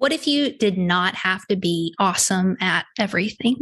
What if you did not have to be awesome at everything?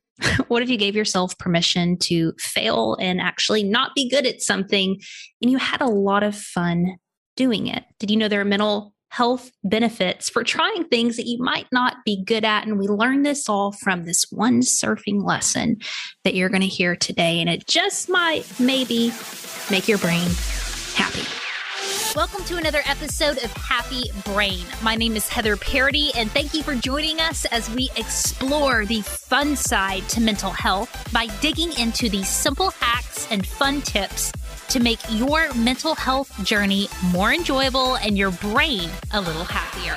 what if you gave yourself permission to fail and actually not be good at something and you had a lot of fun doing it? Did you know there are mental health benefits for trying things that you might not be good at? And we learned this all from this one surfing lesson that you're going to hear today. And it just might maybe make your brain happy. Welcome to another episode of Happy Brain. My name is Heather Parady, and thank you for joining us as we explore the fun side to mental health by digging into the simple hacks and fun tips to make your mental health journey more enjoyable and your brain a little happier.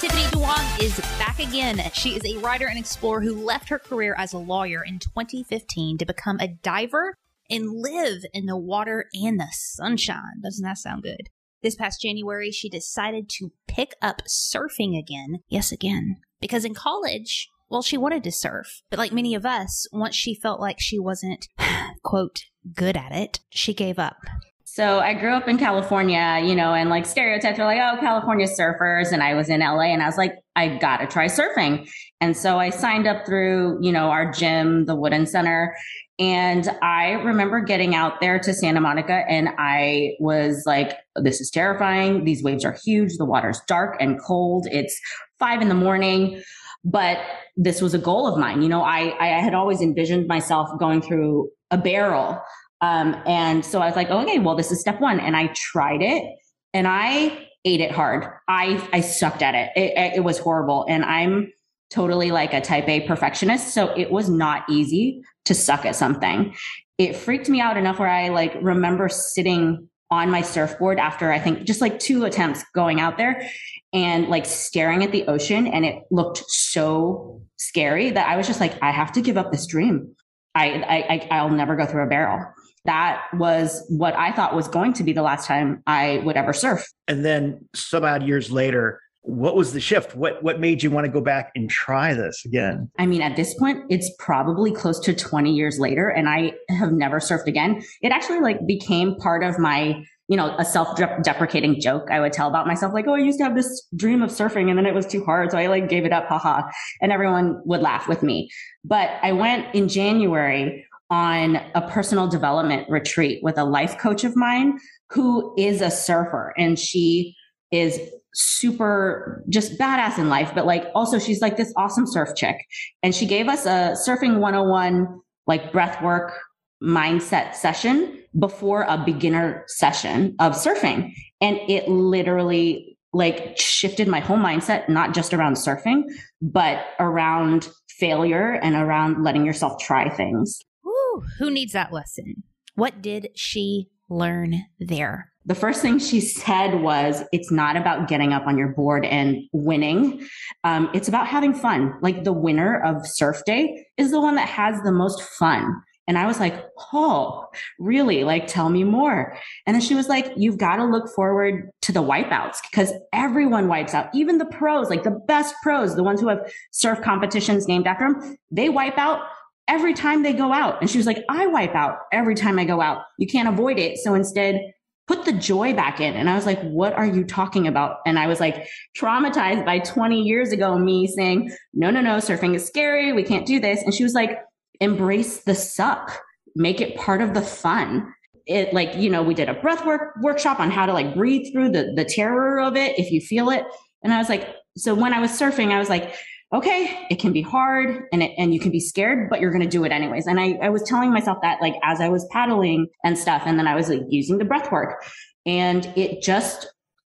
Tiffany Duong is back again. She is a writer and explorer who left her career as a lawyer in 2015 to become a diver and live in the water and the sunshine. Doesn't that sound good? This past January, she decided to pick up surfing again. Yes, again. Because in college, well, she wanted to surf. But like many of us, once she felt like she wasn't, quote, good at it, she gave up. So I grew up in California, you know, and like stereotypes are like, oh, California surfers. And I was in LA and I was like, I gotta try surfing. And so I signed up through, you know, our gym, the Wooden Center. And I remember getting out there to Santa Monica and I was like, this is terrifying. These waves are huge. The water's dark and cold. It's five in the morning. But this was a goal of mine. You know, I, I had always envisioned myself going through a barrel. Um, and so I was like, okay, well, this is step one. And I tried it and I ate it hard. I, I sucked at it. It, it was horrible. And I'm totally like a type A perfectionist. So it was not easy to suck at something. It freaked me out enough where I like remember sitting on my surfboard after I think just like two attempts going out there and like staring at the ocean. And it looked so scary that I was just like, I have to give up this dream. I, I, I'll never go through a barrel. That was what I thought was going to be the last time I would ever surf. And then some odd years later, what was the shift? What what made you want to go back and try this again? I mean, at this point, it's probably close to 20 years later, and I have never surfed again. It actually like became part of my you know, a self-deprecating joke I would tell about myself, like, oh, I used to have this dream of surfing and then it was too hard. So I like gave it up, haha. And everyone would laugh with me. But I went in January on a personal development retreat with a life coach of mine who is a surfer and she is super just badass in life, but like also she's like this awesome surf chick. And she gave us a surfing 101 like breath work mindset session before a beginner session of surfing. And it literally like shifted my whole mindset, not just around surfing, but around failure and around letting yourself try things. Ooh, who needs that lesson? What did she learn there? The first thing she said was it's not about getting up on your board and winning. Um, it's about having fun. Like the winner of surf day is the one that has the most fun. And i was like oh really? Like tell me more. And then she was like you've got to look forward to the wipeouts because everyone wipes out. Even the pros like the best pros the ones who have surf competitions named after them they wipe out every time they go out. And she was like i wipe out every time i go out. You can't avoid it. So instead put the joy back in. And I was like, what are you talking about? And I was like traumatized by 20 years ago, me saying, no, no, no, surfing is scary. We can't do this. And she was like, embrace the suck, make it part of the fun. It like, you know, we did a breath work workshop on how to like breathe through the, the terror of it if you feel it. And I was like, so when I was surfing, I was like, okay, it can be hard and it, and you can be scared, but you're going to do it anyways. And I, I was telling myself that like as I was paddling and stuff. And then I was like using the breath work and it just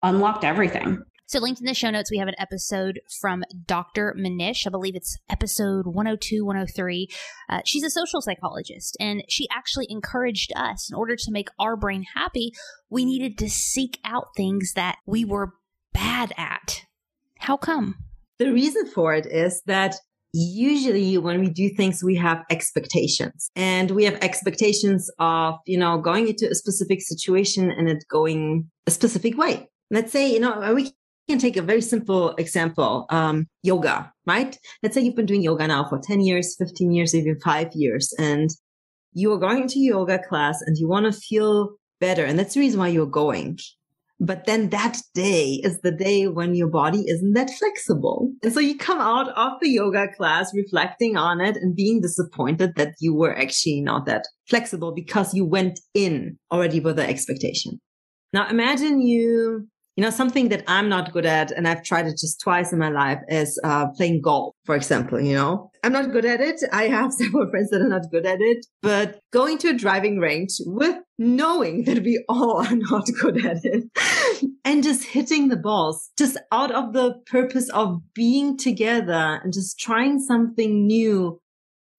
unlocked everything. So, linked in the show notes, we have an episode from Dr. Mnich. I believe it's episode 102, 103. Uh, she's a social psychologist, and she actually encouraged us in order to make our brain happy, we needed to seek out things that we were bad at. How come? The reason for it is that usually when we do things, we have expectations and we have expectations of, you know, going into a specific situation and it going a specific way. Let's say, you know, we can take a very simple example, um, yoga, right? Let's say you've been doing yoga now for 10 years, 15 years, even five years, and you are going into yoga class and you want to feel better. And that's the reason why you're going. But then that day is the day when your body isn't that flexible. And so you come out of the yoga class reflecting on it and being disappointed that you were actually not that flexible because you went in already with the expectation. Now imagine you you know, something that I'm not good at, and I've tried it just twice in my life, is uh, playing golf, for example. You know, I'm not good at it. I have several friends that are not good at it, but going to a driving range with knowing that we all are not good at it and just hitting the balls just out of the purpose of being together and just trying something new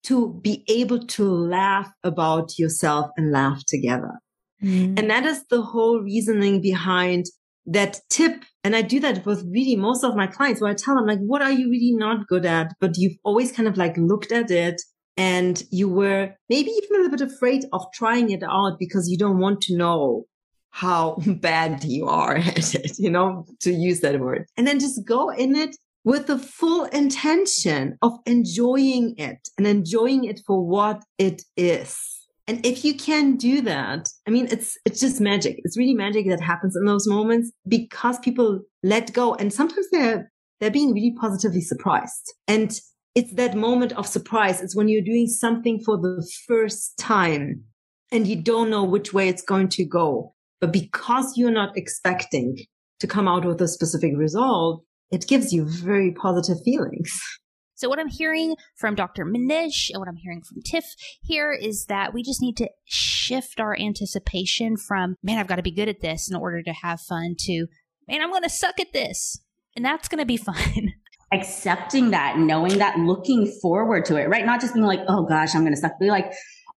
to be able to laugh about yourself and laugh together. Mm. And that is the whole reasoning behind that tip. And I do that with really most of my clients where I tell them like, what are you really not good at? But you've always kind of like looked at it and you were maybe even a little bit afraid of trying it out because you don't want to know how bad you are at it, you know, to use that word. And then just go in it with the full intention of enjoying it and enjoying it for what it is. And if you can do that, I mean, it's, it's just magic. It's really magic that happens in those moments because people let go. And sometimes they're, they're being really positively surprised. And it's that moment of surprise. It's when you're doing something for the first time and you don't know which way it's going to go. But because you're not expecting to come out with a specific result, it gives you very positive feelings. So, what I'm hearing from Dr. Mnich and what I'm hearing from Tiff here is that we just need to shift our anticipation from, man, I've got to be good at this in order to have fun to, man, I'm going to suck at this. And that's going to be fun. Accepting that, knowing that, looking forward to it, right? Not just being like, oh gosh, I'm going to suck. Be like,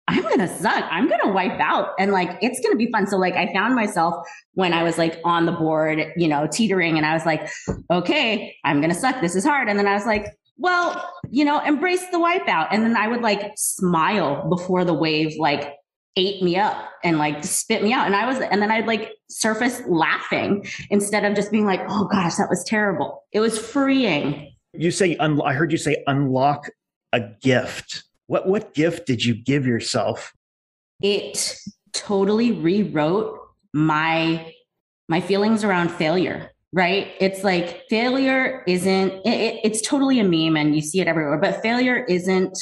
I'm going to suck. I'm going to wipe out. And like, it's going to be fun. So like, I found myself when I was like on the board, you know, teetering and I was like, okay, I'm going to suck. This is hard. And then I was like, well, you know, embrace the wipeout. And then I would like smile before the wave like ate me up and like spit me out. And I was, and then I'd like surface laughing instead of just being like, oh gosh, that was terrible. It was freeing. You say, un- I heard you say unlock a gift. What, what gift did you give yourself? It totally rewrote my, my feelings around failure right? It's like failure isn't, it, it's totally a meme and you see it everywhere, but failure isn't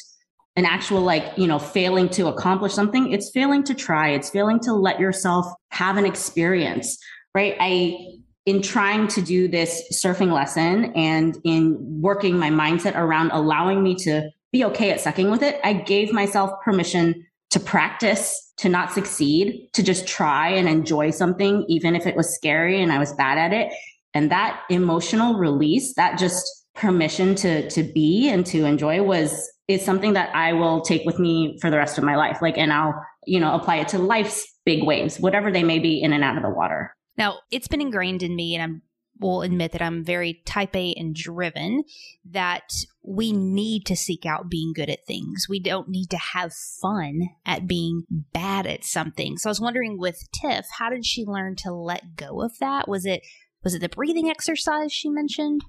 an actual like, you know, failing to accomplish something. It's failing to try. It's failing to let yourself have an experience, right? I, in trying to do this surfing lesson and in working my mindset around allowing me to be okay at sucking with it, I gave myself permission to practice, to not succeed, to just try and enjoy something, even if it was scary and I was bad at it. And that emotional release, that just permission to to be and to enjoy was is something that I will take with me for the rest of my life. Like and I'll, you know, apply it to life's big waves, whatever they may be in and out of the water. Now, it's been ingrained in me and I'm will admit that I'm very type A and driven, that we need to seek out being good at things. We don't need to have fun at being bad at something. So I was wondering with Tiff, how did she learn to let go of that? Was it was it the breathing exercise she mentioned?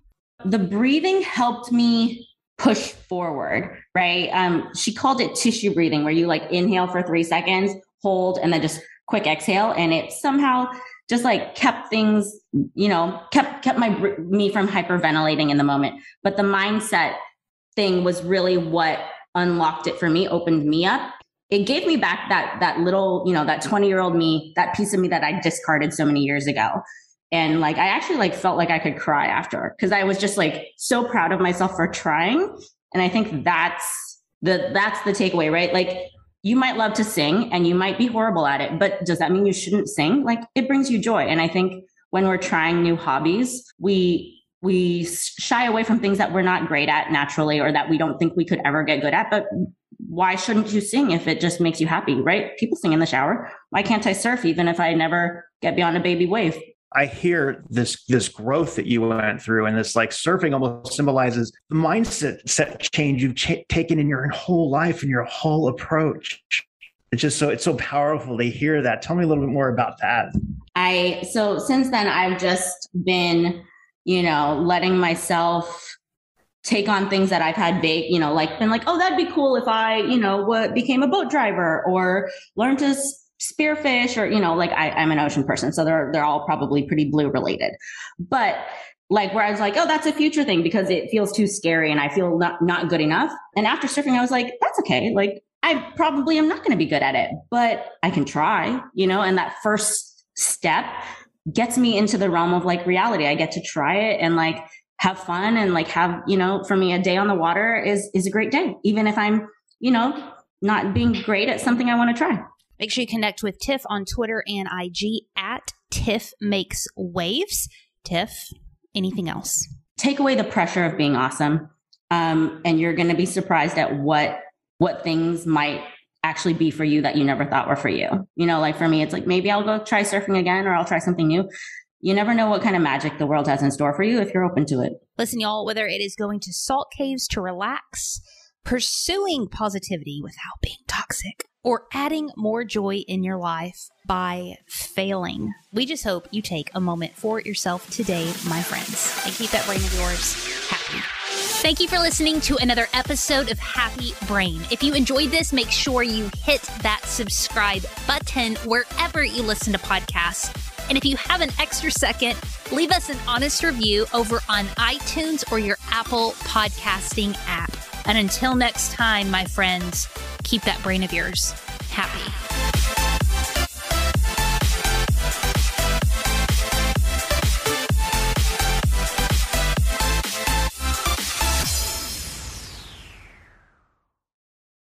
The breathing helped me push forward, right? Um, she called it tissue breathing, where you like inhale for three seconds, hold, and then just quick exhale. And it somehow just like kept things, you know, kept kept my me from hyperventilating in the moment. But the mindset thing was really what unlocked it for me, opened me up. It gave me back that that little, you know, that 20 year old me, that piece of me that I discarded so many years ago and like i actually like felt like i could cry after because i was just like so proud of myself for trying. And i think that's the that's the takeaway right? Like you might love to sing and you might be horrible at it but does that mean you shouldn't sing? Like it brings you joy. And i think when we're trying new hobbies we we shy away from things that we're not great at naturally or that we don't think we could ever get good at. But why shouldn't you sing if it just makes you happy right? People sing in the shower. Why can't i surf even if i never get beyond a baby wave I hear this this growth that you went through, and this like surfing almost symbolizes the mindset set change you've taken in your whole life and your whole approach. It's just so it's so powerful to hear that. Tell me a little bit more about that. I so since then I've just been, you know, letting myself take on things that I've had big, you know, like been like, oh, that'd be cool if I, you know, what became a boat driver or learned to spearfish or, you know, like I, I'm an ocean person. So they're, they're all probably pretty blue related. But like where I was like, oh, that's a future thing because it feels too scary and I feel not, not good enough. And after surfing, I was like, that's okay. Like I probably am not going to be good at it, but I can try, you know, and that first step gets me into the realm of like reality. I get to try it and like have fun and like have, you know, for me, a day on the water is, is a great day, even if I'm, you know, not being great at something I want to try. Make sure you connect with Tiff on Twitter and IG at Tiff Makes Waves. Tiff, anything else? Take away the pressure of being awesome. Um, and you're going to be surprised at what what things might actually be for you that you never thought were for you. You know, like for me, it's like maybe I'll go try surfing again or I'll try something new. You never know what kind of magic the world has in store for you if you're open to it. Listen, y'all, whether it is going to salt caves to relax, pursuing positivity without being toxic, or adding more joy in your life by failing. We just hope you take a moment for yourself today, my friends, and keep that brain of yours happy. Thank you for listening to another episode of Happy Brain. If you enjoyed this, make sure you hit that subscribe button wherever you listen to podcasts. And if you have an extra second, leave us an honest review over on iTunes or your Apple podcasting app. And until next time, my friends, keep that brain of yours happy.